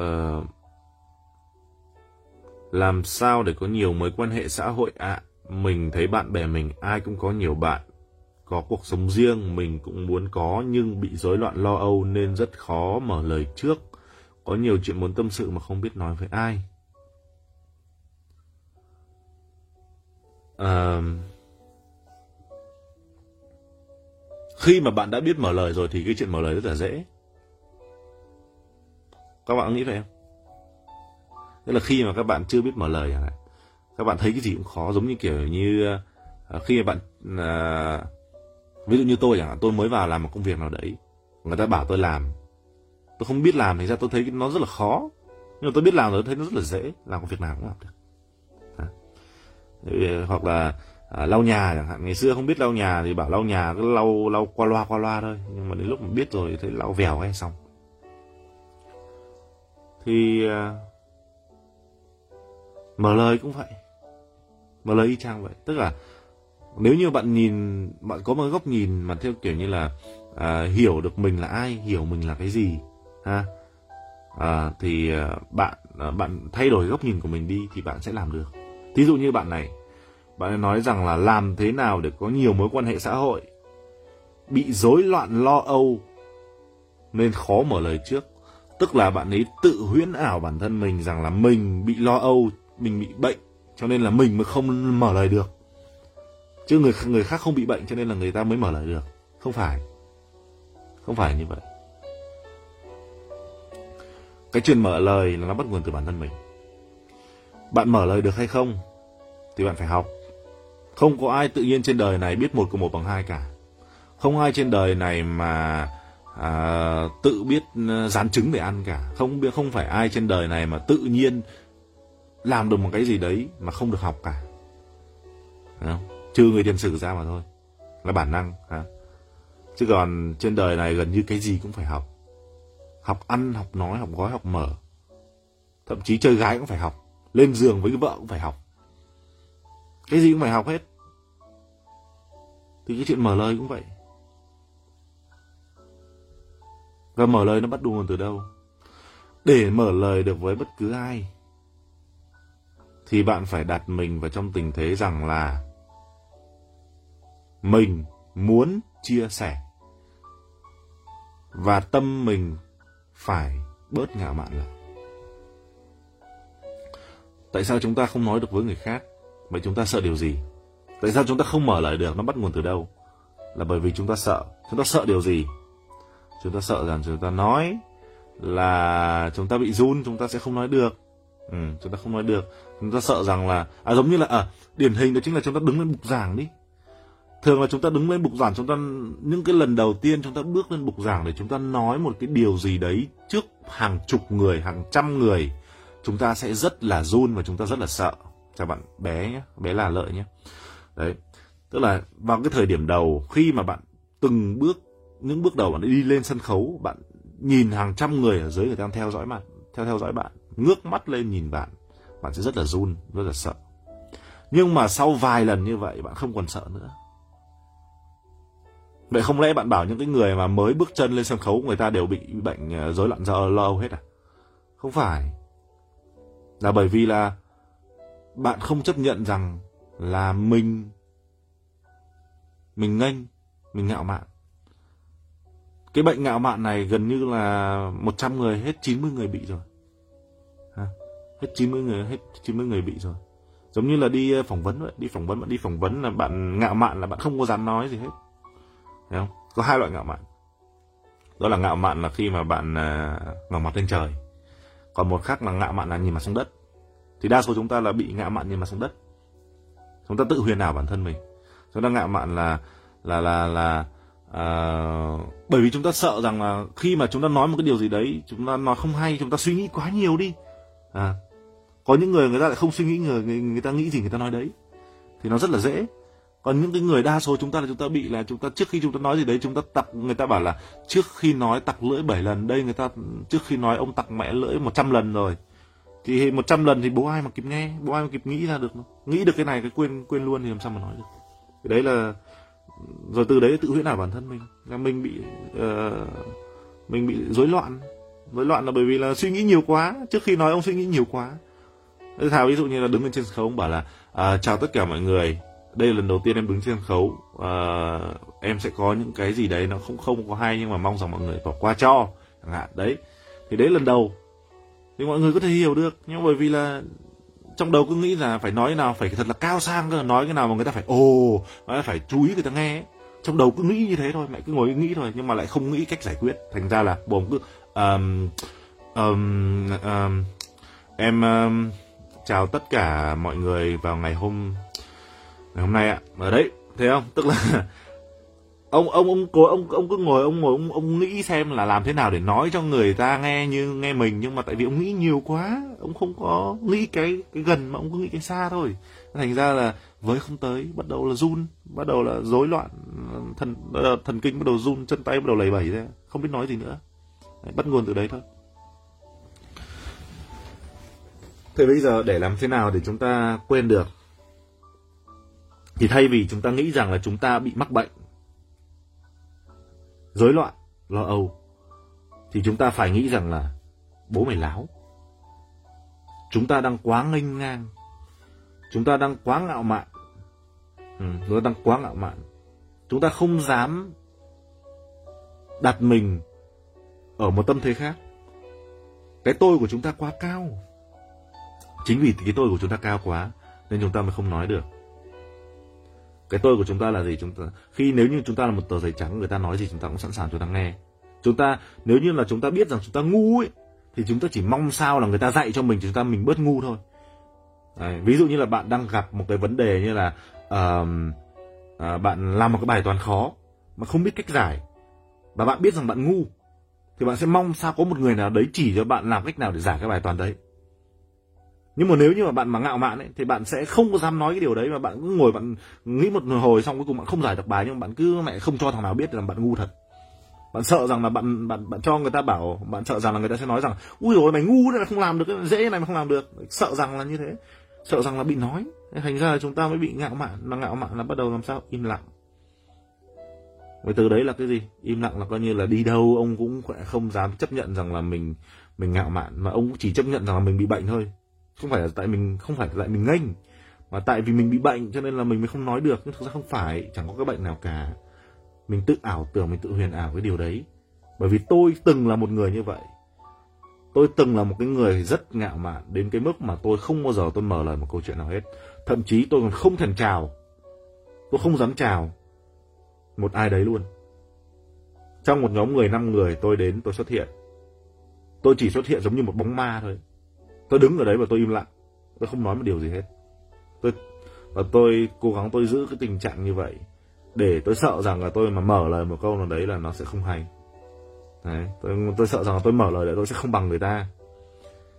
uh, làm sao để có nhiều mối quan hệ xã hội ạ? À, mình thấy bạn bè mình ai cũng có nhiều bạn, có cuộc sống riêng, mình cũng muốn có nhưng bị rối loạn lo âu nên rất khó mở lời trước. Có nhiều chuyện muốn tâm sự mà không biết nói với ai. à, khi mà bạn đã biết mở lời rồi thì cái chuyện mở lời rất là dễ. Các bạn nghĩ vậy không? Tức là khi mà các bạn chưa biết mở lời chẳng hạn, các bạn thấy cái gì cũng khó giống như kiểu như à, khi mà bạn à, ví dụ như tôi chẳng hạn, tôi mới vào làm một công việc nào đấy, người ta bảo tôi làm, tôi không biết làm thì ra tôi thấy nó rất là khó, nhưng mà tôi biết làm rồi tôi thấy nó rất là dễ, làm công việc nào cũng làm được. À. Hoặc là à, lau nhà chẳng hạn ngày xưa không biết lau nhà thì bảo lau nhà cứ lau lau qua loa qua loa thôi nhưng mà đến lúc mà biết rồi thấy lau vèo hay xong thì à, mở lời cũng vậy. Mở lời y chang vậy. Tức là nếu như bạn nhìn bạn có một góc nhìn mà theo kiểu như là à, hiểu được mình là ai hiểu mình là cái gì ha à, thì à, bạn à, bạn thay đổi góc nhìn của mình đi thì bạn sẽ làm được. Thí dụ như bạn này bạn nói rằng là làm thế nào để có nhiều mối quan hệ xã hội bị rối loạn lo âu nên khó mở lời trước tức là bạn ấy tự huyễn ảo bản thân mình rằng là mình bị lo âu, mình bị bệnh, cho nên là mình mới không mở lời được. Chứ người người khác không bị bệnh cho nên là người ta mới mở lời được. Không phải. Không phải như vậy. Cái chuyện mở lời là nó bắt nguồn từ bản thân mình. Bạn mở lời được hay không thì bạn phải học. Không có ai tự nhiên trên đời này biết một cộng một bằng hai cả. Không ai trên đời này mà à, tự biết ờ, dán trứng để ăn cả. Không biết không phải ai trên đời này mà tự nhiên làm được một cái gì đấy mà không được học cả. Không? trừ người tiền sử ra mà thôi. Là bản năng hả? chứ còn trên đời này gần như cái gì cũng phải học. Học ăn học nói học gói học mở. Thậm chí chơi gái cũng phải học. Lên giường với cái vợ cũng phải học. Cái gì cũng phải học hết. Thì cái chuyện mở lời cũng vậy. Và mở lời nó bắt nguồn từ đâu để mở lời được với bất cứ ai, thì bạn phải đặt mình vào trong tình thế rằng là mình muốn chia sẻ và tâm mình phải bớt ngạo mạn lại. Tại sao chúng ta không nói được với người khác? Vậy chúng ta sợ điều gì? Tại sao chúng ta không mở lời được? Nó bắt nguồn từ đâu? Là bởi vì chúng ta sợ. Chúng ta sợ điều gì? Chúng ta sợ rằng chúng ta nói là chúng ta bị run, chúng ta sẽ không nói được. Ừ, chúng ta không nói được. Chúng ta sợ rằng là à giống như là à, điển hình đó chính là chúng ta đứng lên bục giảng đi. Thường là chúng ta đứng lên bục giảng, chúng ta những cái lần đầu tiên chúng ta bước lên bục giảng để chúng ta nói một cái điều gì đấy trước hàng chục người, hàng trăm người, chúng ta sẽ rất là run và chúng ta rất là sợ chào bạn bé nhé bé là lợi nhé đấy tức là vào cái thời điểm đầu khi mà bạn từng bước những bước đầu bạn đi lên sân khấu, bạn nhìn hàng trăm người ở dưới người ta theo dõi bạn, theo theo dõi bạn, ngước mắt lên nhìn bạn bạn sẽ rất là run, rất là sợ. Nhưng mà sau vài lần như vậy, bạn không còn sợ nữa. Vậy không lẽ bạn bảo những cái người mà mới bước chân lên sân khấu người ta đều bị bệnh ờ, rối loạn do lo âu hết à? Không phải. Là bởi vì là bạn không chấp nhận rằng là mình mình nghênh, mình ngạo mạn cái bệnh ngạo mạn này gần như là 100 người, hết 90 người bị rồi. Ha? hết 90 người, hết 90 người bị rồi. Giống như là đi ờ, phỏng vấn vậy, đi phỏng vấn, bạn đi phỏng vấn là bạn ngạo mạn là bạn không có dám nói gì hết. Thấy không? Có hai loại ngạo mạn. Đó là ngạo mạn là khi mà bạn ờ, ngẩng mặt lên trời, còn một khác là ngạo mạn là nhìn mặt xuống đất. Thì đa số chúng ta là bị ngạo mạn nhìn mặt xuống đất. Chúng ta tự huyền ảo bản thân mình. Chúng ta ngạo mạn là là là là à, bởi vì chúng ta sợ rằng là khi mà chúng ta nói một cái điều gì đấy chúng ta nói không hay chúng ta suy nghĩ quá nhiều đi. À, có những người người ta lại không suy nghĩ người người, người ta nghĩ gì người ta nói đấy thì nó rất là dễ. Còn những cái người đa số chúng ta là chúng ta bị là chúng ta trước khi chúng ta nói gì đấy chúng ta tặc người ta bảo là trước khi nói tặc lưỡi 7 lần đây người ta trước khi nói ông tặc mẹ lưỡi 100 lần rồi. Thì 100 lần thì bố ai mà kịp nghe bố ai mà kịp nghĩ ra được nghĩ được cái này cái quên quên luôn thì làm sao mà nói được? Cái đấy là rồi từ đấy tự huyễn ảo bản thân mình. Là mình bị uh, mình bị rối loạn. Rối loạn là bởi vì là suy nghĩ nhiều quá. Trước khi nói ông suy nghĩ nhiều quá. Thảo ví dụ như là đứng lên trên sân khấu ông bảo là à, chào tất cả mọi người. Đây là lần đầu tiên em đứng trên sân khấu. À, em sẽ có những cái gì đấy nó không không có hay nhưng mà mong rằng mọi người bỏ qua cho. Chẳng hạn. Đấy. Thì đấy lần đầu. Thì mọi người có thể hiểu được. Nhưng bởi vì là trong đầu cứ nghĩ là phải nói cái nào phải thật là cao sang cơ nói cái nào mà người ta phải ồ phải chú ý người ta nghe ấy. trong đầu cứ nghĩ như thế thôi mẹ cứ ngồi nghĩ thôi nhưng mà lại không nghĩ cách giải quyết. Thành ra là bồm cứ um, um, um, em um, chào tất cả mọi người vào ngày hôm ngày hôm nay ạ. Ở đấy thấy không? Tức là ông ông ông cố ông ông cứ ngồi ông ngồi ông ông nghĩ xem là làm thế nào để nói cho người ta nghe như nghe mình. Nhưng mà tại vì ông nghĩ nhiều quá ông không có nghĩ cái cái gần mà ông cứ nghĩ cái xa thôi. Thành ra là với không tới bắt đầu là run bắt đầu là rối loạn thần ờ, thần kinh bắt đầu run chân tay bắt đầu lầy bẩy ra không biết nói gì nữa. Đấy, bắt nguồn từ đấy thôi. Thế bây giờ để làm thế nào để chúng ta quên được? Thì thay vì chúng ta nghĩ rằng là chúng ta bị mắc bệnh rối loạn lo âu thì chúng ta phải nghĩ rằng là bố mày láo. Chúng ta đang quá nghênh ngang chúng ta đang quá ngạo mạn. Ừ, chúng ta đang quá ngạo mạn. Chúng ta không dám đặt mình ở một tâm thế khác. Cái tôi của chúng ta quá cao. Chính vì cái tôi của chúng ta cao quá nên chúng ta mới không nói được cái tôi của chúng ta là gì? Chúng ta khi nếu như chúng ta là một tờ giấy trắng người ta nói gì chúng ta cũng sẵn sàng chúng ta nghe. Chúng ta nếu như là chúng ta biết rằng chúng ta ngu ấy thì chúng ta chỉ mong sao là người ta dạy cho mình chúng ta mình bớt ngu thôi. Đấy, ví dụ như là bạn đang gặp một cái vấn đề như là uh, uh, bạn làm một cái bài toán khó mà không biết cách giải và bạn biết rằng bạn ngu thì bạn sẽ mong sao có một người nào đấy chỉ cho bạn làm cách nào để giải cái bài toán đấy nhưng mà nếu như mà bạn mà ngạo mạn ấy, thì bạn sẽ không có dám nói cái điều đấy mà bạn cứ ngồi bạn nghĩ một hồi xong cuối cùng bạn không giải được bài, nhưng mà bạn cứ mẹ không cho thằng nào biết là bạn ngu thật. Bạn sợ rằng là bạn bạn bạn cho người ta bảo, bạn sợ rằng là người ta sẽ nói rằng, ui rồi mày ngu đấy là không làm được, dễ này mà không làm được. Sợ rằng là như thế. Sợ rằng là bị nói. Thành ra là chúng ta mới bị ngạo mạn, mà ngạo mạn là bắt đầu làm sao? Im lặng. Và từ đấy là cái gì? Im lặng là coi như là đi đâu ông cũng không dám chấp nhận rằng là mình mình ngạo mạn, mà ông cũng chỉ chấp nhận rằng là mình bị bệnh thôi không phải là tại mình, không phải là tại mình nghênh, mà tại vì mình bị bệnh cho nên là mình mới không nói được. Nhưng thực ra không phải, chẳng có cái bệnh nào cả. Mình tự ảo tưởng, mình tự huyền ảo cái điều đấy. Bởi vì tôi từng là một người như vậy. Tôi từng là một cái người rất ngạo mạn đến cái mức mà tôi không bao giờ tôi mở lời một câu chuyện nào hết. Thậm chí tôi còn không thèm chào. Tôi không dám chào một ai đấy luôn. Trong một nhóm người, năm người tôi đến, tôi xuất hiện. Tôi chỉ xuất hiện giống như một bóng ma thôi tôi đứng ở đấy và tôi im lặng. Tôi không nói một điều gì hết. Tôi, và tôi cố gắng tôi giữ cái tình trạng như vậy để tôi sợ rằng là tôi mà mở lời một câu nào đấy là nó sẽ không hay. Đấy, tôi tôi sợ rằng là tôi mở lời đấy tôi sẽ không bằng người ta.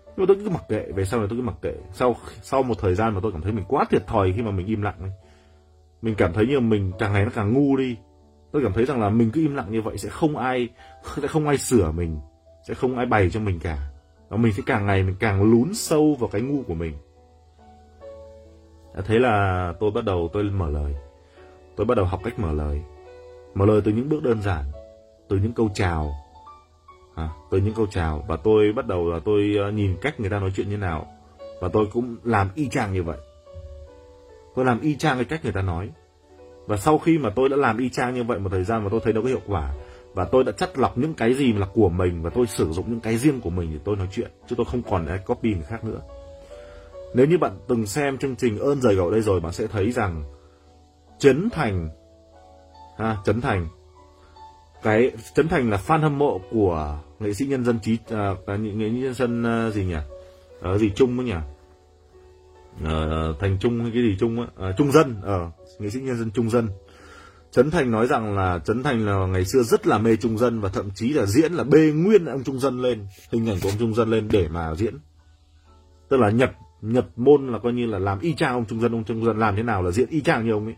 Nhưng mà tôi cứ mặc kệ, về sau này tôi cứ mặc kệ. Sau sau một thời gian mà tôi cảm thấy mình quá thiệt thòi khi mà mình im lặng ấy. mình cảm thấy như mình càng ngày nó càng ngu đi. Tôi cảm thấy rằng là mình cứ im lặng như vậy sẽ không ai, sẽ không ai sửa mình, sẽ không ai bày cho mình cả và mình sẽ càng ngày mình càng lún sâu vào cái ngu của mình. Thế là tôi bắt đầu tôi mở lời. Tôi bắt đầu học cách mở lời. Mở lời từ những bước đơn giản từ những câu chào. À, từ những câu chào. Và tôi bắt đầu là tôi ờ, nhìn cách người ta nói chuyện như nào. Và tôi cũng làm y chang như vậy. Tôi làm y chang cái cách người ta nói. Và sau khi mà tôi đã làm y chang như vậy một thời gian và tôi thấy nó có hiệu quả và tôi đã chắt lọc những cái gì là của mình và tôi sử dụng những cái riêng của mình để tôi nói chuyện chứ tôi không còn để copy người khác nữa. Nếu như bạn từng xem chương trình ơn rời gậu đây rồi bạn sẽ thấy rằng Trấn Thành ha, Trấn Thành cái Trấn Thành là fan hâm mộ của nghệ sĩ nhân dân trí à, nghệ sĩ nhân dân à, gì nhỉ? À, gì Trung ấy nhỉ? À, Thành Trung hay cái gì Trung á? À, Trung dân ở nghệ sĩ nhân dân Trung dân. Trấn Thành nói rằng là Trấn Thành là ngày xưa rất là mê Trung Dân và thậm chí là diễn là bê nguyên ông Trung Dân lên, hình ảnh của ông Trung Dân lên để mà diễn. Tức là nhập nhập môn là coi như là làm y chang ông Trung Dân, ông Trung Dân làm thế nào là diễn y chang như ông ấy.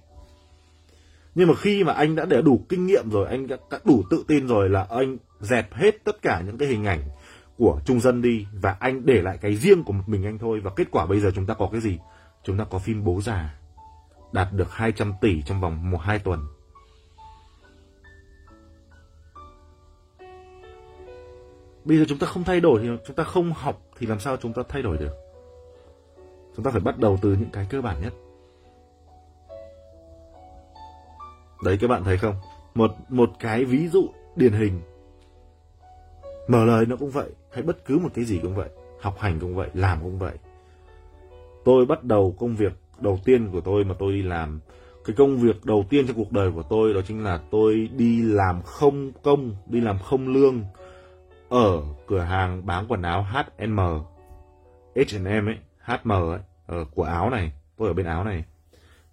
Nhưng mà khi mà anh đã để đủ kinh nghiệm rồi, anh đã, đã đủ tự tin rồi là anh dẹp hết tất cả những cái hình ảnh của Trung Dân đi và anh để lại cái riêng của một mình anh thôi và kết quả bây giờ chúng ta có cái gì? Chúng ta có phim Bố già đạt được 200 tỷ trong vòng một hai tuần bây giờ chúng ta không thay đổi thì chúng ta không học thì làm sao chúng ta thay đổi được? Chúng ta phải bắt đầu từ những cái cơ bản nhất. Đấy, các bạn thấy không? Một một cái ví dụ điển hình. Mở lời nó cũng vậy, hay bất cứ một cái gì cũng vậy, học hành cũng vậy, làm cũng vậy. Tôi bắt đầu công việc đầu tiên của tôi mà tôi đi làm. Cái công việc đầu tiên trong cuộc đời của tôi đó chính là tôi đi làm không công, đi làm không lương ở cửa hàng bán quần áo H&M H&M ấy HM ấy ở của áo này tôi ở bên áo này.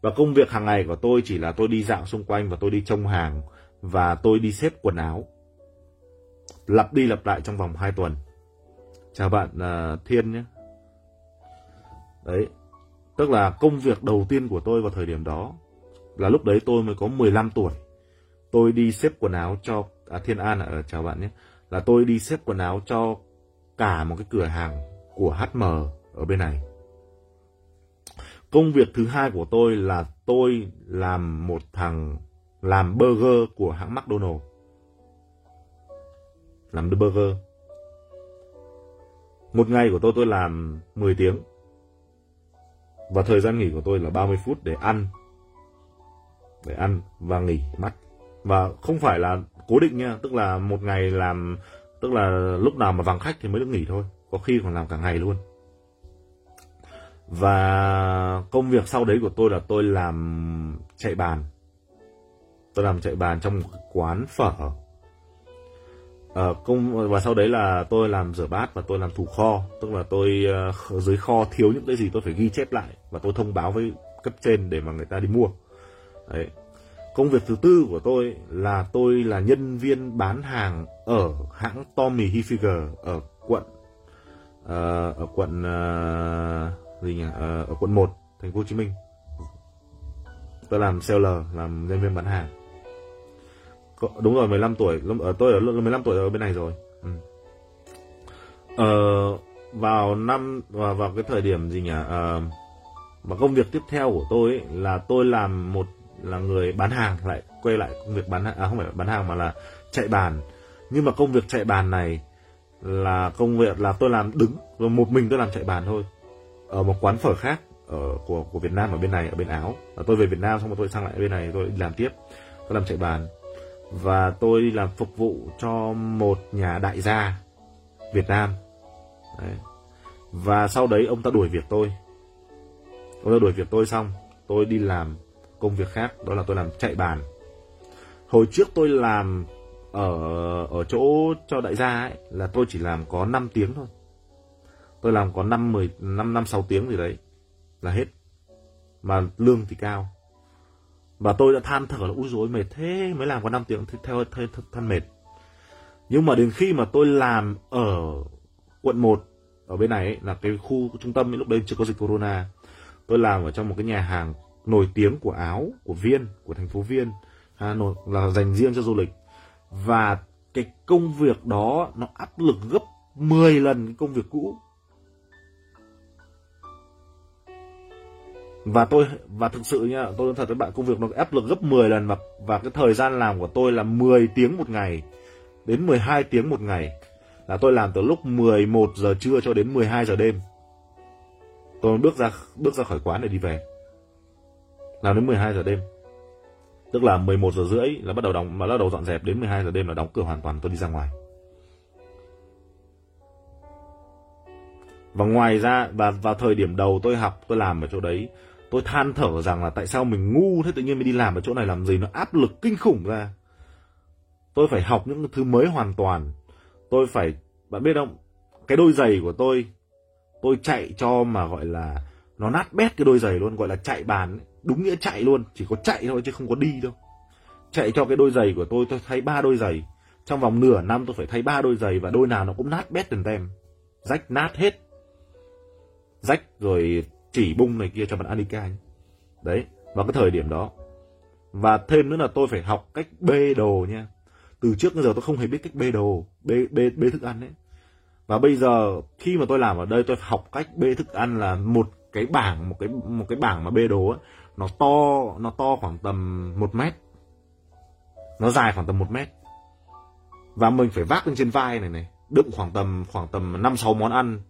Và công việc hàng ngày của tôi chỉ là tôi đi dạo xung quanh và tôi đi trông hàng và tôi đi xếp quần áo. Lặp đi lặp lại trong vòng 2 tuần. Chào bạn uh, Thiên nhé. Đấy tức là công việc đầu tiên của tôi vào thời điểm đó là lúc đấy tôi mới có 15 tuổi. Tôi đi xếp quần áo cho à, Thiên An ở chào bạn nhé là tôi đi xếp quần áo cho cả một cái cửa hàng của HM ở bên này. Công việc thứ hai của tôi là tôi làm một thằng, làm burger của hãng McDonald làm burger. Một ngày của tôi tôi làm 10 tiếng. Và thời gian nghỉ của tôi là 30 phút để ăn. Để ăn và nghỉ mắt. Và không phải là cố định nha tức là một ngày làm tức là lúc nào mà vắng khách thì mới được nghỉ thôi có khi còn làm cả ngày luôn. Và công việc sau đấy của tôi là tôi làm chạy bàn. Tôi làm chạy bàn trong một quán phở. À, công và sau đấy là tôi làm rửa bát và tôi làm thủ kho tức là tôi uh, dưới kho thiếu những cái gì tôi phải ghi chép lại và tôi thông báo với cấp trên để mà người ta đi mua. Đấy công việc thứ tư của tôi là tôi là nhân viên bán hàng ở hãng Tommy Hilfiger ở quận uh, ở quận uh, gì nhỉ? Uh, ở quận 1 thành phố Hồ Chí Minh. Tôi làm seller làm nhân viên bán hàng. Đúng rồi 15 tuổi. Ở tôi ở 15 tuổi ở bên này rồi. Ừ. Uh, vào năm vào vào cái thời điểm gì nhỉ? Uh, và công việc tiếp theo của tôi ấy, là tôi làm một là người bán hàng, lại quay lại công việc bán hàng à không phải bán hàng mà là chạy bàn. Nhưng mà công việc chạy bàn này là công việc là tôi làm đứng rồi một mình tôi làm chạy bàn thôi, ở một quán phở khác ở, của của Việt Nam ở bên này, ở bên Áo. Và tôi về Việt Nam xong rồi tôi sang lại bên này, tôi đi làm tiếp, tôi làm chạy bàn. Và tôi đi làm phục vụ cho một nhà đại gia Việt Nam. Đấy. và sau đấy ông ta đuổi việc tôi. Ông ta đuổi việc tôi xong, tôi đi làm công việc khác đó là tôi làm chạy bàn. Hồi trước tôi làm ở ở chỗ cho đại gia ấy là tôi chỉ làm có 5 tiếng thôi. Tôi làm có 5 10 5 năm 6 tiếng gì đấy là hết. Mà lương thì cao. Và tôi đã than thở là úi dối mệt thế mới làm có 5 tiếng theo, theo, th- than mệt. Nhưng mà đến khi mà tôi làm ở quận 1 ở bên này ấy, là cái khu trung tâm ấy, lúc đấy chưa có dịch corona. Tôi làm ở trong một cái nhà hàng nổi tiếng của áo, của viên, của thành phố viên Hà Nội là dành riêng cho du lịch. Và cái công việc đó nó áp lực gấp 10 lần cái công việc cũ. Và tôi, và thực sự nha, tôi nói thật với bạn, công việc nó áp lực gấp 10 lần và và cái thời gian làm của tôi là 10 tiếng một ngày, đến 12 tiếng một ngày. Là tôi làm từ lúc 11 giờ trưa cho đến 12 giờ đêm. Tôi bước ra bước ra khỏi quán để đi về làm đến 12 giờ đêm. Tức là 11 giờ rưỡi là bắt đầu đóng mà bắt đầu dọn dẹp đến 12 giờ đêm là đóng cửa hoàn toàn, tôi đi ra ngoài. Và ngoài ra, và vào thời điểm đầu tôi học, tôi làm ở chỗ đấy, tôi than thở rằng là tại sao mình ngu thế tự nhiên mới đi làm ở chỗ này làm gì, nó áp lực kinh khủng ra. Tôi phải học những thứ mới hoàn toàn. Tôi phải, bạn biết không? Cái đôi giày của tôi tôi chạy cho mà gọi là nó nát bét cái đôi giày luôn, gọi là chạy bàn đúng nghĩa chạy luôn chỉ có chạy thôi chứ không có đi đâu. Chạy cho cái đôi giày của tôi tôi thay ba đôi giày. Trong vòng nửa năm tôi phải thay ba đôi giày và đôi nào nó cũng nát bét từng tem. Rách nát hết. Rách rồi chỉ bung này kia cho bạn Anika ấy. đấy vào cái thời điểm đó. Và thêm nữa là tôi phải học cách bê đồ nha. Từ trước đến giờ tôi không hề biết cách bê đồ bê bê bê thức ăn đấy và bây giờ khi mà tôi làm ở đây tôi học cách bê thức ăn là một cái bảng một cái một cái bảng mà bê đồ ấy, nó to nó to khoảng tầm một mét. Nó dài khoảng tầm một mét. Và mình phải vác lên trên vai này này. Đựng khoảng tầm khoảng tầm năm, sáu món ăn.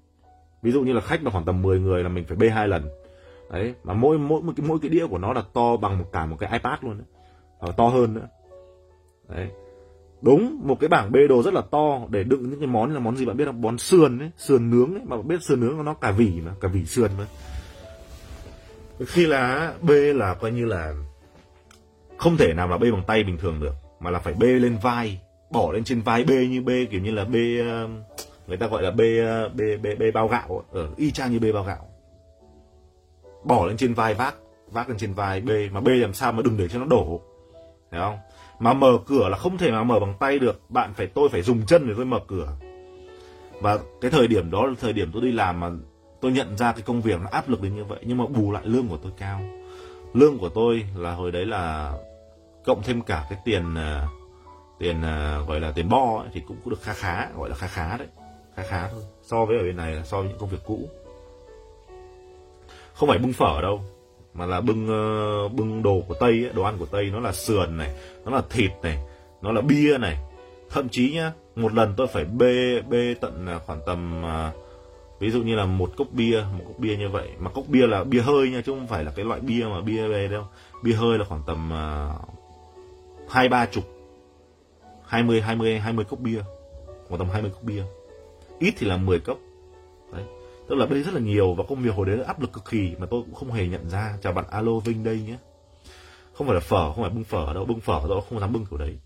Ví dụ như là khách mà khoảng tầm 10 người là mình phải bê hai lần. Đấy mà mỗi mỗi mỗi cái mỗi cái đĩa của nó là to bằng một cả một cái ipad luôn đấy. Và to hơn nữa. Đấy. Đúng, một cái bảng bê đồ rất là to để đựng những cái món là món gì bạn biết không? Món sườn ấy, sườn nướng ấy. Mà bạn biết sườn nướng nó cả vỉ mà, cả vỉ sườn mà khi là bê là coi như là không thể nào là bê bằng tay bình thường được mà là phải bê lên vai bỏ lên trên vai bê như bê kiểu như là bê um, người ta gọi là bê b uh, bê bê, bê bao gạo ở ờ, y chang như bê bao gạo. Bỏ lên trên vai vác vác lên trên vai bê mà bê làm sao mà đừng để cho nó đổ. Thấy không? Mà mở cửa là không thể mà mở bằng tay được. Bạn phải tôi phải dùng chân để tôi mở cửa. Và cái thời điểm đó là thời điểm tôi đi làm mà tôi nhận ra cái công việc nó áp lực đến như vậy nhưng mà bù lại lương của tôi cao. Lương của tôi là hồi đấy là cộng thêm cả cái tiền ờ, tiền ờ, gọi là tiền bo ấy, thì cũng được khá khá gọi là khá khá đấy khá khá thôi so với ở bên này là so với những công việc cũ. Không phải bưng phở đâu mà là bưng ờ, bưng đồ của tây ấy, đồ ăn của tây nó là sườn này nó là thịt này nó là bia này. Thậm chí nhá một lần tôi phải bê bê tận khoảng tầm uh, ví dụ như là một cốc bia một cốc bia như vậy. Mà cốc bia là bia hơi nha chứ không phải là cái loại bia mà bia về đâu. Bia hơi là khoảng tầm à, hai ba chục hai mươi hai mươi hai mươi cốc bia. Khoảng tầm hai mươi cốc bia. Ít thì là 10 cốc. Đấy. Tức là đây rất là nhiều và công việc hồi đấy là áp lực cực kỳ mà tôi cũng không hề nhận ra. Chào bạn alo vinh đây nhé. Không phải là phở không phải bưng phở đâu. Bưng phở tôi không dám bưng kiểu đấy.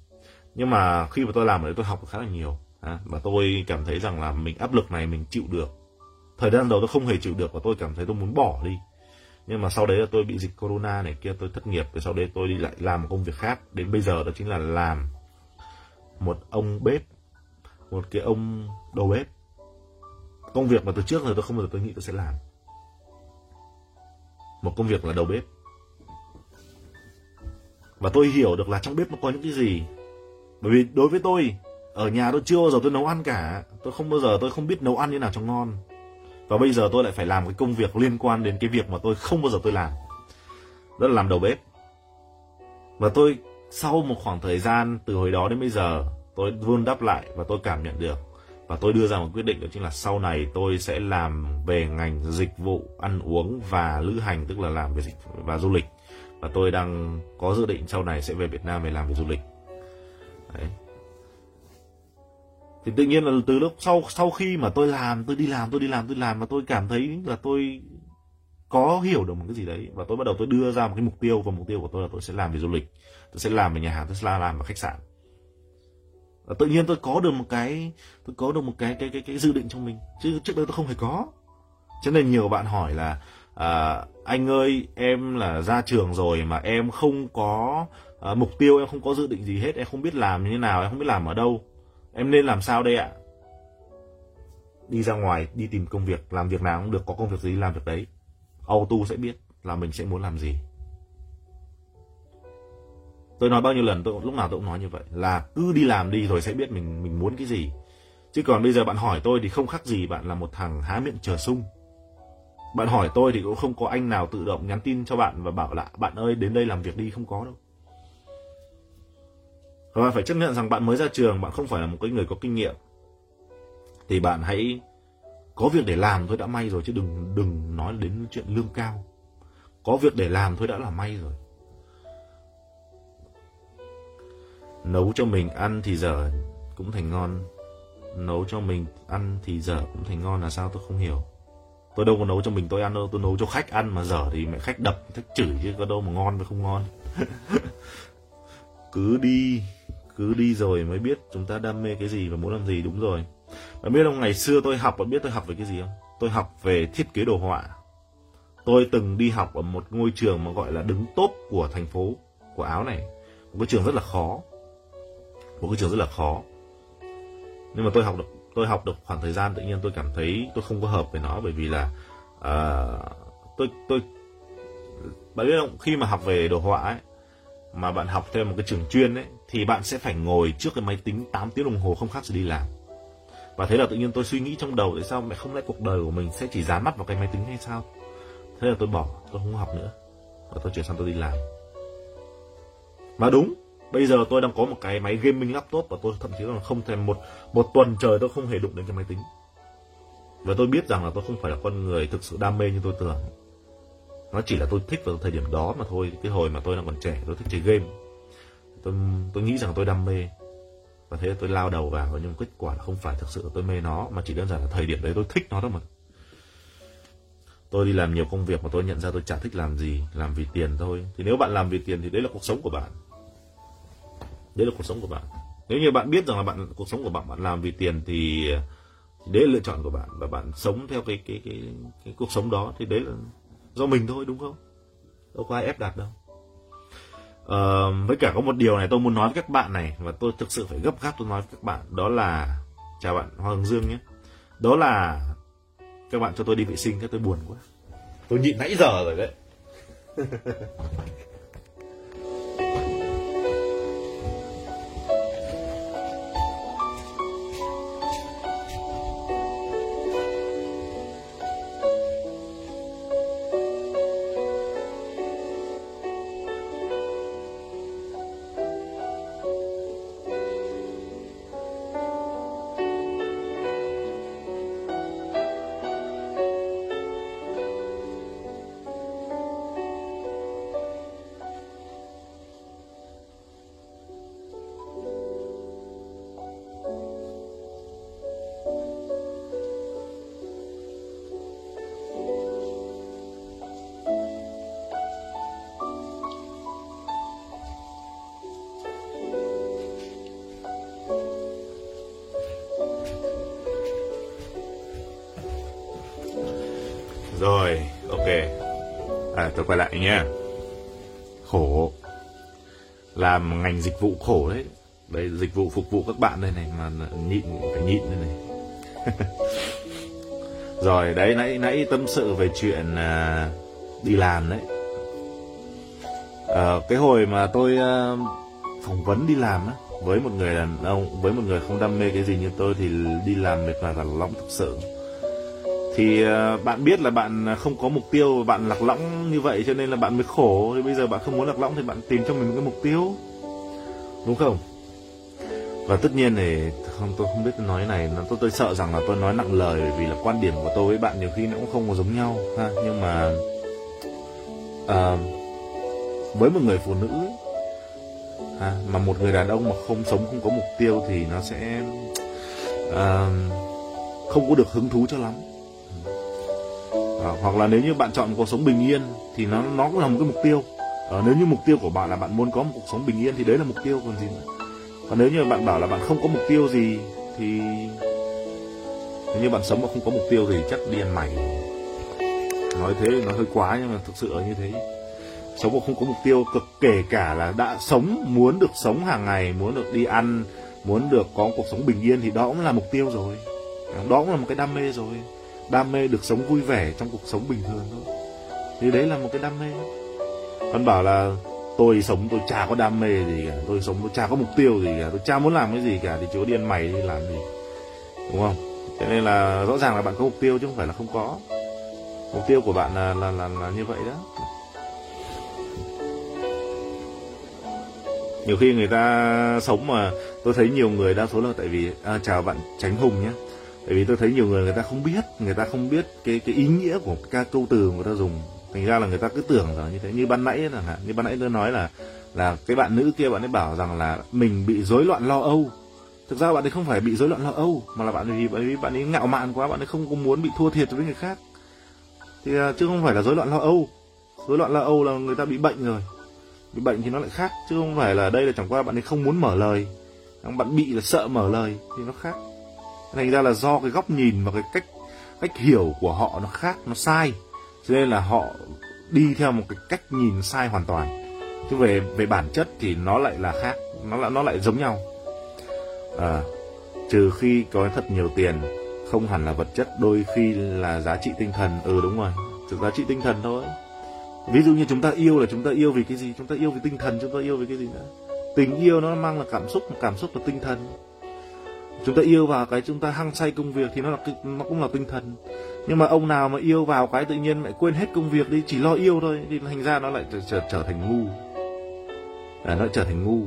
Nhưng mà khi mà tôi làm ở đấy tôi học được khá là nhiều. À, và tôi cảm thấy rằng là mình áp lực này mình chịu được thời gian đầu tôi không hề chịu được và tôi cảm thấy tôi muốn bỏ đi. Nhưng mà sau đấy là tôi bị dịch corona này kia, tôi thất nghiệp, rồi sau đấy tôi đi lại làm một công việc khác. Đến bây giờ đó chính là làm một ông bếp, một cái ông đầu bếp. Công việc mà từ trước giờ tôi không bao giờ tôi nghĩ tôi sẽ làm. Một công việc là đầu bếp. Và tôi hiểu được là trong bếp nó có những cái gì. Bởi vì đối với tôi, ở nhà tôi chưa bao giờ tôi nấu ăn cả. Tôi không bao giờ, tôi không biết nấu ăn như nào cho ngon và bây giờ tôi lại phải làm cái công việc liên quan đến cái việc mà tôi không bao giờ tôi làm. Đó là làm đầu bếp. Và tôi, sau một khoảng thời gian từ hồi đó đến bây giờ, tôi vun đắp lại và tôi cảm nhận được. Và tôi đưa ra một quyết định đó chính là sau này tôi sẽ làm về ngành dịch vụ ăn uống và lữ hành, tức là làm về dịch và du lịch. Và tôi đang có dự định sau này sẽ về Việt Nam để làm về du lịch. Đấy thì tự nhiên là từ lúc sau sau khi mà tôi làm tôi đi làm tôi đi làm tôi làm mà tôi cảm thấy là tôi có hiểu được một cái gì đấy và tôi bắt đầu tôi đưa ra một cái mục tiêu và mục tiêu của tôi là tôi sẽ làm về du lịch tôi sẽ làm về nhà hàng tôi sẽ làm về khách sạn. Và tự nhiên tôi có được một cái tôi có được một cái cái cái cái dự định trong mình chứ trước đây tôi không hề có. Cho nên nhiều bạn hỏi là à, anh ơi em là ra trường rồi mà em không có à, mục tiêu em không có dự định gì hết em không biết làm như thế nào em không biết làm ở đâu em nên làm sao đây ạ? Đi ra ngoài, đi tìm công việc, làm việc nào cũng được, có công việc gì làm việc đấy. Auto sẽ biết là mình sẽ muốn làm gì. Tôi nói bao nhiêu lần, tôi lúc nào tôi cũng nói như vậy, là cứ đi làm đi rồi sẽ biết mình mình muốn cái gì. Chứ còn bây giờ bạn hỏi tôi thì không khác gì bạn là một thằng há miệng chờ sung. Bạn hỏi tôi thì cũng không có anh nào tự động nhắn tin cho bạn và bảo là, bạn ơi, đến đây làm việc đi, không có đâu và bạn phải chấp nhận rằng bạn mới ra trường, bạn không phải là một cái người có kinh nghiệm. Thì bạn hãy có việc để làm thôi đã may rồi, chứ đừng đừng nói đến chuyện lương cao. Có việc để làm thôi đã là may rồi. Nấu cho mình ăn thì dở cũng thành ngon. Nấu cho mình ăn thì dở cũng thành ngon là sao tôi không hiểu. Tôi đâu có nấu cho mình tôi ăn đâu, tôi nấu cho khách ăn mà dở thì mẹ khách đập, khách chửi chứ có đâu mà ngon với không ngon. cứ đi cứ đi rồi mới biết chúng ta đam mê cái gì và muốn làm gì đúng rồi. Bạn biết không ngày xưa tôi học bạn biết tôi học về cái gì không? Tôi học về thiết kế đồ họa. Tôi từng đi học ở một ngôi trường mà gọi là đứng top của thành phố của áo này. Một cái trường rất là khó. Một cái trường rất là khó. Nhưng mà tôi học được tôi học được khoảng thời gian tự nhiên tôi cảm thấy tôi không có hợp với nó bởi vì là uh, tôi tôi bạn biết không khi mà học về đồ họa ấy mà bạn học theo một cái trường chuyên ấy, thì bạn sẽ phải ngồi trước cái máy tính 8 tiếng đồng hồ không khác gì đi làm. Và thế là tự nhiên tôi suy nghĩ trong đầu, tại sao mẹ không lẽ cuộc đời của mình sẽ chỉ dán mắt vào cái máy tính hay sao? Thế là tôi bỏ, tôi không học nữa. Và tôi chuyển sang tôi đi làm. Và đúng, bây giờ tôi đang có một cái máy gaming laptop và tôi thậm chí là không thèm một một tuần trời tôi không hề đụng đến cái máy tính. Và tôi biết rằng là tôi không phải là con người thực sự đam mê như tôi tưởng nó chỉ là tôi thích vào thời điểm đó mà thôi. Cái hồi mà tôi đang còn trẻ tôi thích chơi game. Tôi tôi nghĩ rằng tôi đam mê. Và thế tôi lao đầu vào nhưng kết quả là không phải thực sự tôi mê nó mà chỉ đơn giản là thời điểm đấy tôi thích nó thôi mà. Tôi đi làm nhiều công việc mà tôi nhận ra tôi chả thích làm gì làm vì tiền thôi. Thì nếu bạn làm vì tiền thì đấy là cuộc sống của bạn. Đấy là cuộc sống của bạn. Nếu như bạn biết rằng là bạn cuộc sống của bạn bạn làm vì tiền thì đấy là lựa chọn của bạn. Và bạn sống theo cái cái cái, cái cuộc sống đó thì đấy là do mình thôi đúng không? Đâu có ai ép đặt đâu. Uh, với cả có một điều này tôi muốn nói với các bạn này và tôi thực sự phải gấp gáp tôi nói với các bạn đó là chào bạn Hoàng Dương nhé. Đó là các bạn cho tôi đi vệ sinh cái tôi buồn quá. Tôi nhịn nãy giờ rồi đấy. tôi quay lại nha. Khổ. Làm ngành dịch vụ khổ đấy. Đây, dịch vụ phục vụ các bạn đây này, mà nhịn, phải nhịn đây này. Rồi, đấy, nãy nãy tâm sự về chuyện à, đi làm đấy. À, cái hồi mà tôi à, phỏng vấn đi làm á, với một người đàn ông, với một người không đam mê cái gì như tôi thì đi làm mệt mỏi và lõng thực sự thì ờ, bạn biết là bạn không có mục tiêu bạn lạc lõng như vậy cho nên là bạn mới khổ. Thì bây giờ bạn không muốn lạc lõng thì bạn tìm cho mình một cái mục tiêu. Đúng không? Và tất nhiên thì không tôi không biết nói này nó tôi tôi sợ rằng là tôi nói nặng lời vì là quan điểm của tôi với bạn nhiều khi nó cũng không có giống nhau ha. Nhưng mà à, với một người phụ nữ ha, mà một người đàn ông mà không sống không có mục tiêu thì nó sẽ à, không có được hứng thú cho lắm à, hoặc là nếu như bạn chọn cuộc sống bình yên thì nó nó cũng là một cái mục tiêu. À, nếu như mục tiêu của bạn là bạn muốn có một cuộc sống bình yên thì đấy là mục tiêu còn gì nữa. Còn nếu như bạn bảo là bạn không có mục tiêu gì thì nếu như bạn sống mà không có mục tiêu thì chắc đi ăn mày. Nói thế nó hơi quá nhưng mà thực sự là như thế. Sống mà không có mục tiêu cực kể cả là đã sống muốn được sống hàng ngày muốn được đi ăn muốn được có cuộc sống bình yên thì đó cũng là mục tiêu rồi. Đó cũng là một cái đam mê rồi đam mê được sống vui vẻ trong cuộc sống bình thường thôi. Thì đấy là một cái đam mê. Con bảo là tôi sống tôi chả có đam mê gì cả. Tôi sống tôi chả có mục tiêu gì cả. Tôi chả muốn làm cái gì cả thì chú điên mày đi làm gì. Đúng không? Cho nên là rõ ràng là bạn có mục tiêu chứ không phải là không có. Mục tiêu của bạn là là là, là như vậy đó. Nhiều khi người ta sống mà tôi thấy nhiều người đa số là tại vì à, chào bạn tránh hùng nhé bởi vì tôi thấy nhiều người người ta không biết, người ta không biết cái cái ý nghĩa của các câu từ người ta dùng. Thành ra là người ta cứ tưởng rằng như thế, như ban nãy là như ban nãy tôi nói là là cái bạn nữ kia bạn ấy bảo rằng là mình bị rối loạn lo âu. Thực ra bạn ấy không phải bị rối loạn lo âu, mà là bạn ấy, bạn vì bạn ấy ngạo mạn quá, bạn ấy không có muốn bị thua thiệt với người khác. Thì à, chứ không phải là rối loạn lo âu. Rối loạn lo âu là người ta bị bệnh rồi. Bị bệnh thì nó lại khác, chứ không phải là đây là chẳng qua bạn ấy không muốn mở lời. Bạn bị là sợ mở lời thì nó khác thành ra là do cái góc nhìn và cái cách cách hiểu của họ nó khác nó sai. Cho nên là họ đi theo một cái cách nhìn sai hoàn toàn. Chứ về về bản chất thì nó lại là khác nó lại nó lại giống nhau. À, trừ khi có thật nhiều tiền không hẳn là vật chất đôi khi là giá trị tinh thần. Ừ đúng rồi chỉ giá trị tinh thần thôi. Ví dụ như chúng ta yêu là chúng ta yêu vì cái gì? Chúng ta yêu vì tinh thần chúng ta yêu vì cái gì nữa? Tình yêu nó mang là cảm xúc cảm xúc là tinh thần chúng ta yêu vào cái chúng ta hăng say công việc thì nó là nó cũng là tinh thần. Nhưng mà ông nào mà yêu vào cái tự nhiên lại quên hết công việc đi chỉ lo yêu thôi thì thành ra nó lại trở trở thành ngu. À, nó trở thành ngu.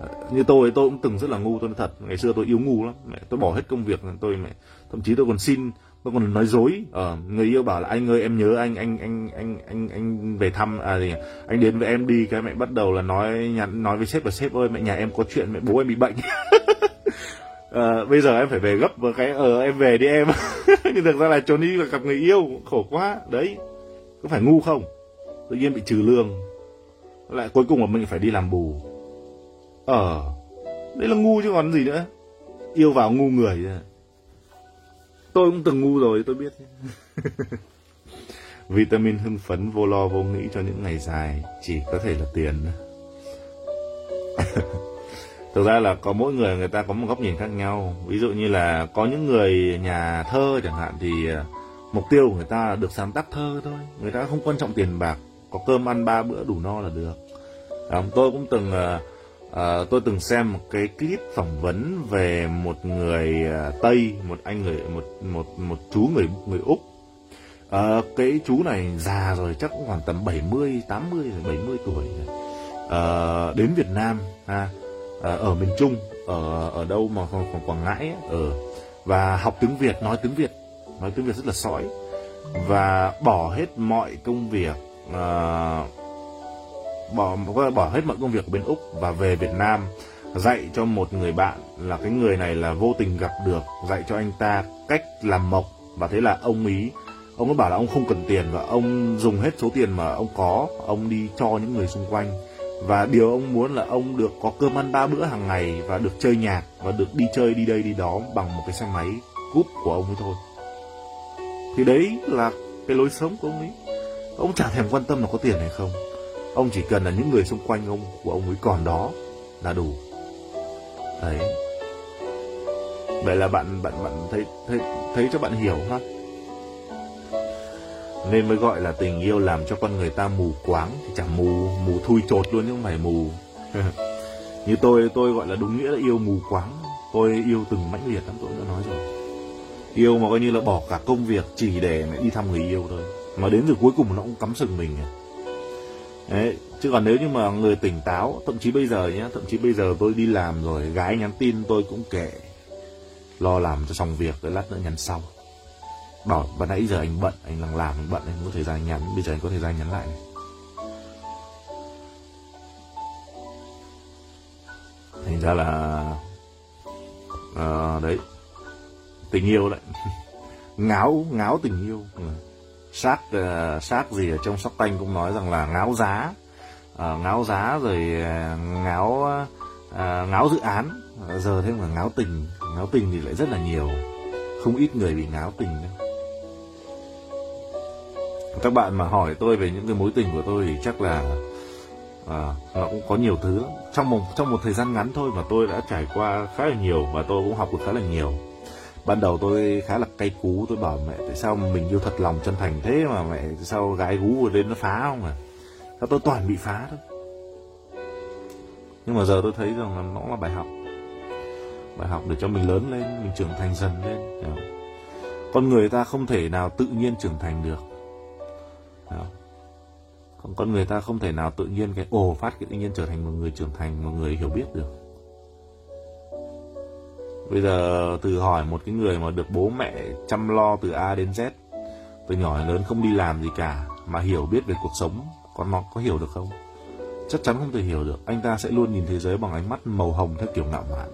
À, như tôi tôi cũng từng rất là ngu tôi nói thật ngày xưa tôi yếu ngu lắm. Mẹ tôi bỏ hết công việc tôi mẹ thậm chí tôi còn xin tôi còn nói dối. Ờ, người yêu bảo là anh ơi em nhớ anh anh anh anh anh anh về thăm à gì anh đến với em đi. Cái mẹ bắt đầu là nói nhắn nói với sếp là sếp ơi mẹ nhà em có chuyện mẹ bố em bị bệnh. à, bây giờ em phải về gấp và cái ờ em về đi em. Nhưng thực ra là trốn đi gặp người yêu khổ quá. Đấy có phải ngu không? Tự nhiên bị trừ lương. Lại cuối cùng là mình phải đi làm bù. Ờ đấy là ngu chứ còn gì nữa. Yêu vào ngu người. Tôi cũng từng ngu rồi tôi biết. Vitamin hưng phấn vô lo vô nghĩ cho những ngày dài chỉ có thể là tiền. thực ra là có mỗi người người ta có một góc nhìn khác nhau. Ví dụ như là có những người nhà thơ chẳng hạn thì ờ, mục tiêu của người ta là được sáng tác thơ thôi. Người ta không quan trọng tiền bạc có cơm ăn ba bữa đủ no là được. À, tôi cũng từng à, tôi từng xem một cái clip phỏng vấn về một người tây một anh người một một một chú người người úc. À, cái chú này già rồi chắc cũng khoảng tầm 70 80 rồi 70 tuổi rồi. Uh, đến Việt Nam ha. Ờ, ở miền Trung ở ở đâu mà khoảng Quảng Ngãi ở ờ. và học tiếng Việt nói tiếng Việt nói tiếng Việt rất là sõi và bỏ hết mọi công việc à, bỏ bỏ hết mọi công việc ở bên úc và về Việt Nam dạy cho một người bạn là cái người này là vô tình gặp được dạy cho anh ta cách làm mộc. Và thế là ông ý ông ấy bảo là ông không cần tiền và ông dùng hết số tiền mà ông có ông đi cho những người xung quanh và điều ông muốn là ông được có cơm ăn ba bữa hàng ngày và được chơi nhạc và được đi chơi đi đây đi đó bằng một cái xe máy cúp của ông ấy thôi. Thì đấy là cái lối sống của ông ấy. Ông chả thèm quan tâm là có tiền hay không. Ông chỉ cần là những người xung quanh ông, của ông ấy còn đó là đủ. Đấy. Vậy là bạn bạn bạn thấy thấy thấy cho bạn hiểu ha nên mới gọi là tình yêu làm cho con người ta mù quáng. Thì chẳng mù mù thui chột luôn chứ không phải mù. Như tôi tôi gọi là đúng nghĩa là yêu mù quáng. Tôi yêu từng mãnh liệt lắm tôi đã nói rồi. Yêu mà coi như là bỏ cả công việc chỉ để đi thăm người yêu thôi. Mà đến rồi cuối cùng nó cũng cắm sừng mình đấy chứ còn nếu như mà người tỉnh táo thậm chí bây giờ nhé thậm chí bây giờ tôi đi làm rồi gái nhắn tin tôi cũng kệ lo làm cho xong việc rồi lát nữa nhắn sau bảo và nãy giờ anh bận anh đang làm anh bận anh không có thời gian nhắn bây giờ anh có thời gian nhắn lại này. thành ra là à, đấy tình yêu đấy. Ngáo ngáo tình yêu. Sát uh, sát gì ở trong sóc tanh cũng nói rằng là ngáo giá. Uh, ngáo giá rồi uh, ngáo uh, ngáo dự án. Giờ thêm là ngáo tình ngáo tình thì lại rất là nhiều. Không ít người bị ngáo tình đâu các bạn mà hỏi tôi về những cái mối tình của tôi thì chắc là à, nó cũng có nhiều thứ. Trong một trong một thời gian ngắn thôi mà tôi đã trải qua khá là nhiều và tôi cũng học được khá là nhiều. Ban đầu tôi khá là cay cú tôi bảo mẹ tại sao mình yêu thật lòng chân thành thế mà mẹ tại sao gái gú vừa đến nó phá không à sao tôi toàn bị phá thôi. Nhưng mà giờ tôi thấy rằng là nó là bài học. Bài học để cho mình lớn lên mình trưởng thành dần lên con người ta không thể nào tự nhiên trưởng thành được còn con người ta không thể nào tự nhiên cái ồ phát cái tự nhiên trở thành một người trưởng thành, một người hiểu biết được. Bây giờ từ hỏi một cái người mà được bố mẹ chăm lo từ A đến Z, từ nhỏ đến lớn không đi làm gì cả, mà hiểu biết về cuộc sống, con nó có hiểu được không? Chắc chắn không thể hiểu được. Anh ta sẽ luôn nhìn thế giới bằng ánh mắt màu hồng theo kiểu ngạo mạn,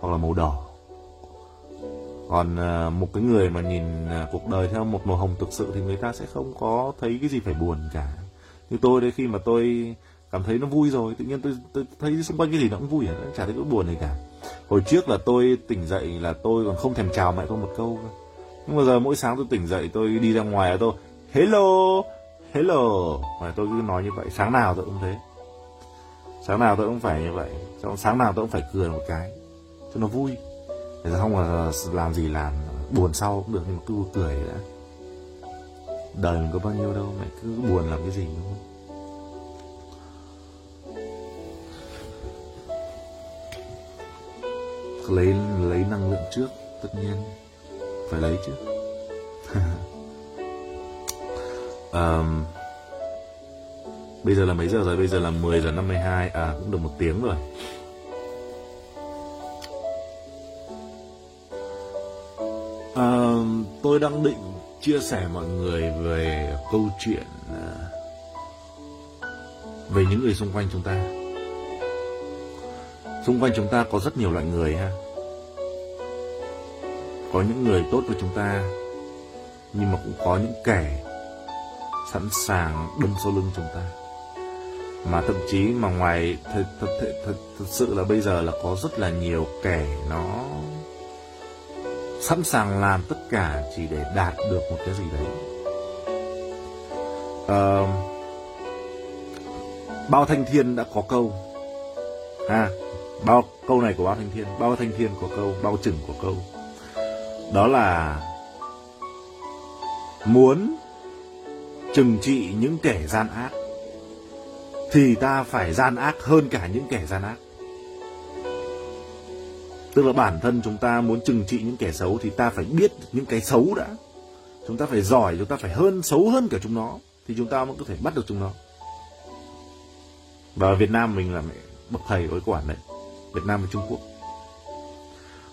hoặc là màu đỏ còn à, một cái người mà nhìn à, cuộc đời theo một màu hồng thực sự thì người ta sẽ không có thấy cái gì phải buồn cả. Như tôi đấy khi mà tôi cảm thấy nó vui rồi tự nhiên tôi, tôi thấy xung quanh cái gì nó cũng vui nó chả thấy có buồn gì cả. Hồi trước là tôi tỉnh dậy là tôi còn không thèm chào mẹ tôi một câu cơ. Nhưng mà giờ mỗi sáng tôi tỉnh dậy tôi đi ra ngoài là tôi hello hello. Mà tôi cứ nói như vậy sáng nào tôi cũng thế. Sáng nào tôi cũng phải như vậy sáng nào tôi cũng phải cười một cái cho nó vui thế không mà làm gì làm buồn sau cũng được nhưng mà cứ cười đã. Đời mình có bao nhiêu đâu mẹ cứ buồn làm cái gì đúng không lấy lấy năng lượng trước tất nhiên. Phải lấy chứ. Um, Bây giờ là mấy giờ rồi? Bây giờ là 10 giờ 52 À cũng được một tiếng rồi. À, Tôi đang định chia sẻ mọi người về câu chuyện à, Về những người xung quanh chúng ta. Xung quanh chúng ta có rất nhiều loại người ha. Có những người tốt với chúng ta Nhưng mà cũng có những kẻ Sẵn sàng đâm sau lưng chúng ta. Mà thậm chí mà ngoài thật, thật, thật, thật, thật sự là bây giờ là có rất là nhiều kẻ nó sẵn sàng làm tất cả chỉ để đạt được một cái gì đấy. À, bao thanh thiên đã có câu. Ha bao câu này của bao thanh thiên bao thanh thiên có câu bao chừng có câu. Đó là muốn trừng trị những kẻ gian ác thì ta phải gian ác hơn cả những kẻ gian ác. Tức là bản thân chúng ta muốn trừng trị những kẻ xấu thì ta phải biết những cái xấu đã. Chúng ta phải giỏi, chúng ta phải hơn xấu hơn cả chúng nó thì chúng ta mới có thể bắt được chúng nó. Và ở Việt Nam mình là mẹ bậc thầy với quản đấy. Việt Nam và Trung Quốc.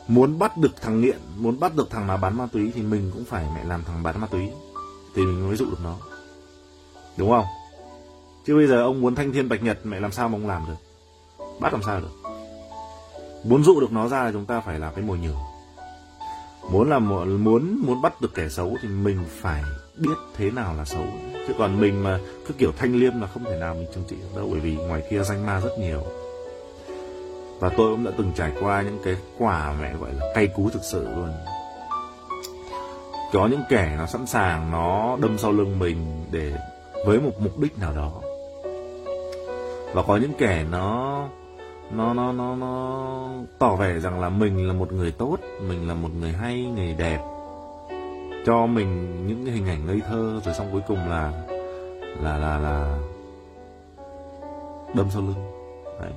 Muốn bắt được thằng nghiện, muốn bắt được thằng nào bán ma túy thì mình cũng phải mẹ làm thằng bán ma túy thì mình mới dụ được nó. Đúng không? Chứ bây giờ ông muốn thanh thiên bạch nhật mẹ làm sao mà ông làm được Bắt làm sao được Muốn dụ được nó ra là chúng ta phải là cái mồi nhử. Muốn làm muốn muốn bắt được kẻ xấu thì mình phải biết thế nào là xấu. Chứ còn mình mà cứ kiểu thanh liêm là không thể nào mình trừng trị được đâu, Bởi vì ngoài kia danh ma rất nhiều. Và tôi cũng đã từng trải qua những cái quả mẹ gọi là cay cú thực sự luôn. Có những kẻ nó sẵn sàng nó đâm sau lưng mình để với một mục đích nào đó. Và có những kẻ nó nó nó nó nó tỏ vẻ rằng là mình là một người tốt, mình là một người hay, người đẹp. Cho mình những cái hình ảnh ngây thơ, rồi xong cuối cùng là là là là đâm sau lưng. Đấy.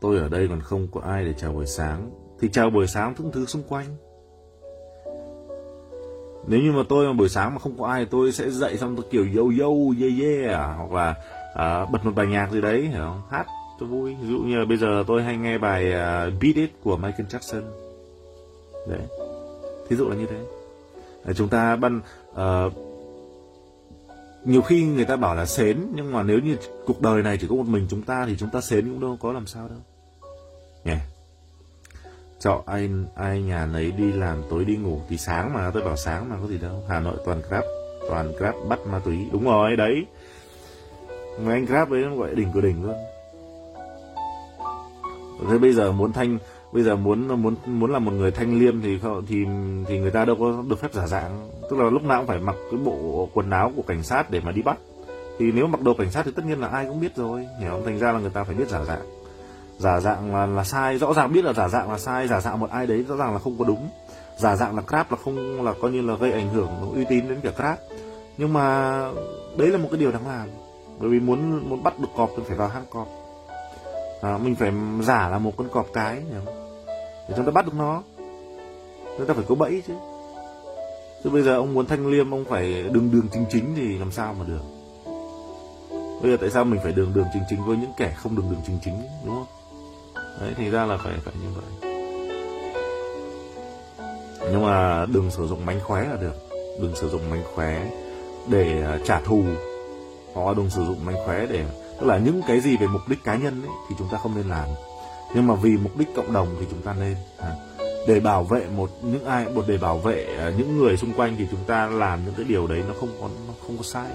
Tôi ở đây còn không có ai để chào buổi sáng. Thì chào buổi sáng những thứ xung quanh. Nếu như mà tôi mà buổi sáng mà không có ai, tôi sẽ dậy xong tôi kiểu yo yo yeah yeah à. hoặc là à, bật một bài nhạc gì đấy hiểu không? Hát cho vui. Ví dụ như bây giờ tôi hay nghe bài uh, Beat It của Michael Jackson. Đấy. Thí dụ là như thế. À, chúng ta ban uh, nhiều khi người ta bảo là sến nhưng mà nếu như cuộc đời này chỉ có một mình chúng ta thì chúng ta sến cũng đâu có làm sao đâu. Nhỉ? Yeah chọn ai ai nhà nấy đi làm tối đi ngủ thì sáng mà tôi bảo sáng mà có gì đâu. Hà Nội toàn Grab toàn Grab bắt ma túy. Đúng rồi đấy người anh Grab ấy gọi đỉnh của đỉnh luôn. Thế bây giờ muốn thanh bây giờ muốn muốn muốn là một người thanh liêm thì thì thì người ta đâu có được phép giả dạng. Tức là lúc nào cũng phải mặc cái bộ quần áo của cảnh sát để mà đi bắt. Thì nếu mặc đồ cảnh sát thì tất nhiên là ai cũng biết rồi hiểu không? Thành ra là người ta phải biết giả dạng. Giả dạng là, là sai rõ ràng biết là giả dạng là sai giả dạng một ai đấy rõ ràng là không có đúng. Giả dạng là crap là không là coi như là gây ảnh hưởng uy tín đến cả crap nhưng mà đấy là một cái điều đáng làm bởi vì muốn muốn bắt được cọp thì phải vào hang cọp. À, mình phải giả là một con cọp cái để chúng ta bắt được nó. Chúng ta phải có bẫy chứ. Chứ bây giờ ông muốn thanh liêm ông phải đường đường chính chính thì làm sao mà được? Bây giờ tại sao mình phải đường đường chính chính với những kẻ không đường đường chính chính đúng không? Đấy thì ra là phải phải như vậy. Nhưng mà đừng sử dụng mánh khóe là được. Đừng sử dụng mánh khóe để à, trả thù hoặc đừng sử dụng mánh khóe để tức là những cái gì về mục đích cá nhân ấy, thì chúng ta không nên làm. Nhưng mà vì mục đích cộng đồng thì chúng ta nên à, để bảo vệ một những ai một để bảo vệ à, những người xung quanh thì chúng ta làm những cái điều đấy nó không có nó không có sai.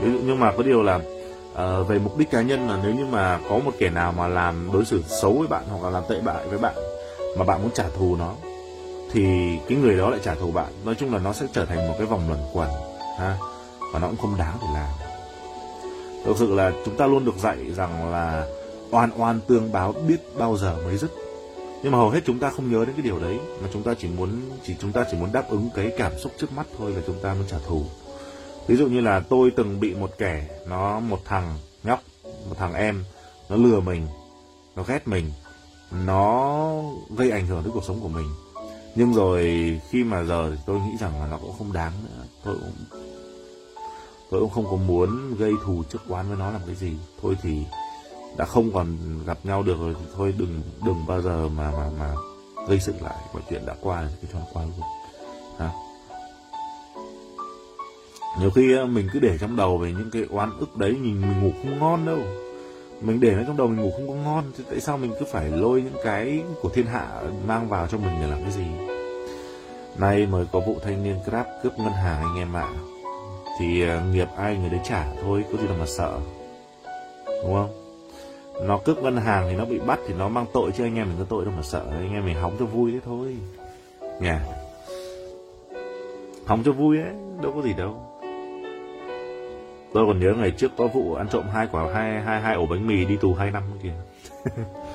Ví dụ nhưng mà có điều là uh, về mục đích cá nhân là nếu như mà có một kẻ nào mà làm đối xử xấu với bạn hoặc là làm tệ bại với bạn mà bạn muốn trả thù nó thì cái người đó lại trả thù bạn. Nói chung là nó sẽ trở thành một cái vòng luẩn quẩn ha và nó cũng không đáng để làm. Thực sự là chúng ta luôn được dạy rằng là oan oan tương báo biết bao giờ mới dứt. Nhưng mà hầu hết chúng ta không nhớ đến cái điều đấy, mà chúng ta chỉ muốn, chỉ chúng ta chỉ muốn đáp ứng cái cảm xúc trước mắt thôi là chúng ta muốn trả thù. Ví dụ như là tôi từng bị một kẻ, nó một thằng nhóc, một thằng em, nó lừa mình, nó ghét mình, nó gây ảnh hưởng tới cuộc sống của mình. Nhưng rồi khi mà giờ thì tôi nghĩ rằng là nó cũng không đáng nữa, tôi cũng tôi cũng không có muốn gây thù trước quán với nó làm cái gì. Thôi thì đã không còn gặp nhau được rồi thì thôi đừng đừng bao giờ mà mà mà gây sự lại. Mọi chuyện đã qua thì cứ cho nó qua luôn. Ha nhiều khi ờ, mình cứ để trong đầu về những cái oán ức đấy nhìn mình ngủ không ngon đâu. Mình để nó trong đầu mình ngủ không có ngon, thì tại sao mình cứ phải lôi những cái của thiên hạ mang vào cho mình để làm cái gì? Nay mới có vụ thanh niên grab cướp ngân hàng anh em ạ thì à, nghiệp ai người đấy trả thôi, có gì đâu mà sợ. Đúng không? Nó cướp ngân hàng thì nó bị bắt thì nó mang tội chứ anh em mình có tội đâu mà sợ. Anh em mình hóng cho vui thế thôi. Nhà hóng cho vui ấy, đâu có gì đâu. Tôi còn nhớ ngày trước có vụ ăn trộm hai quả, hai hai hai ổ bánh mì đi tù hai năm kìa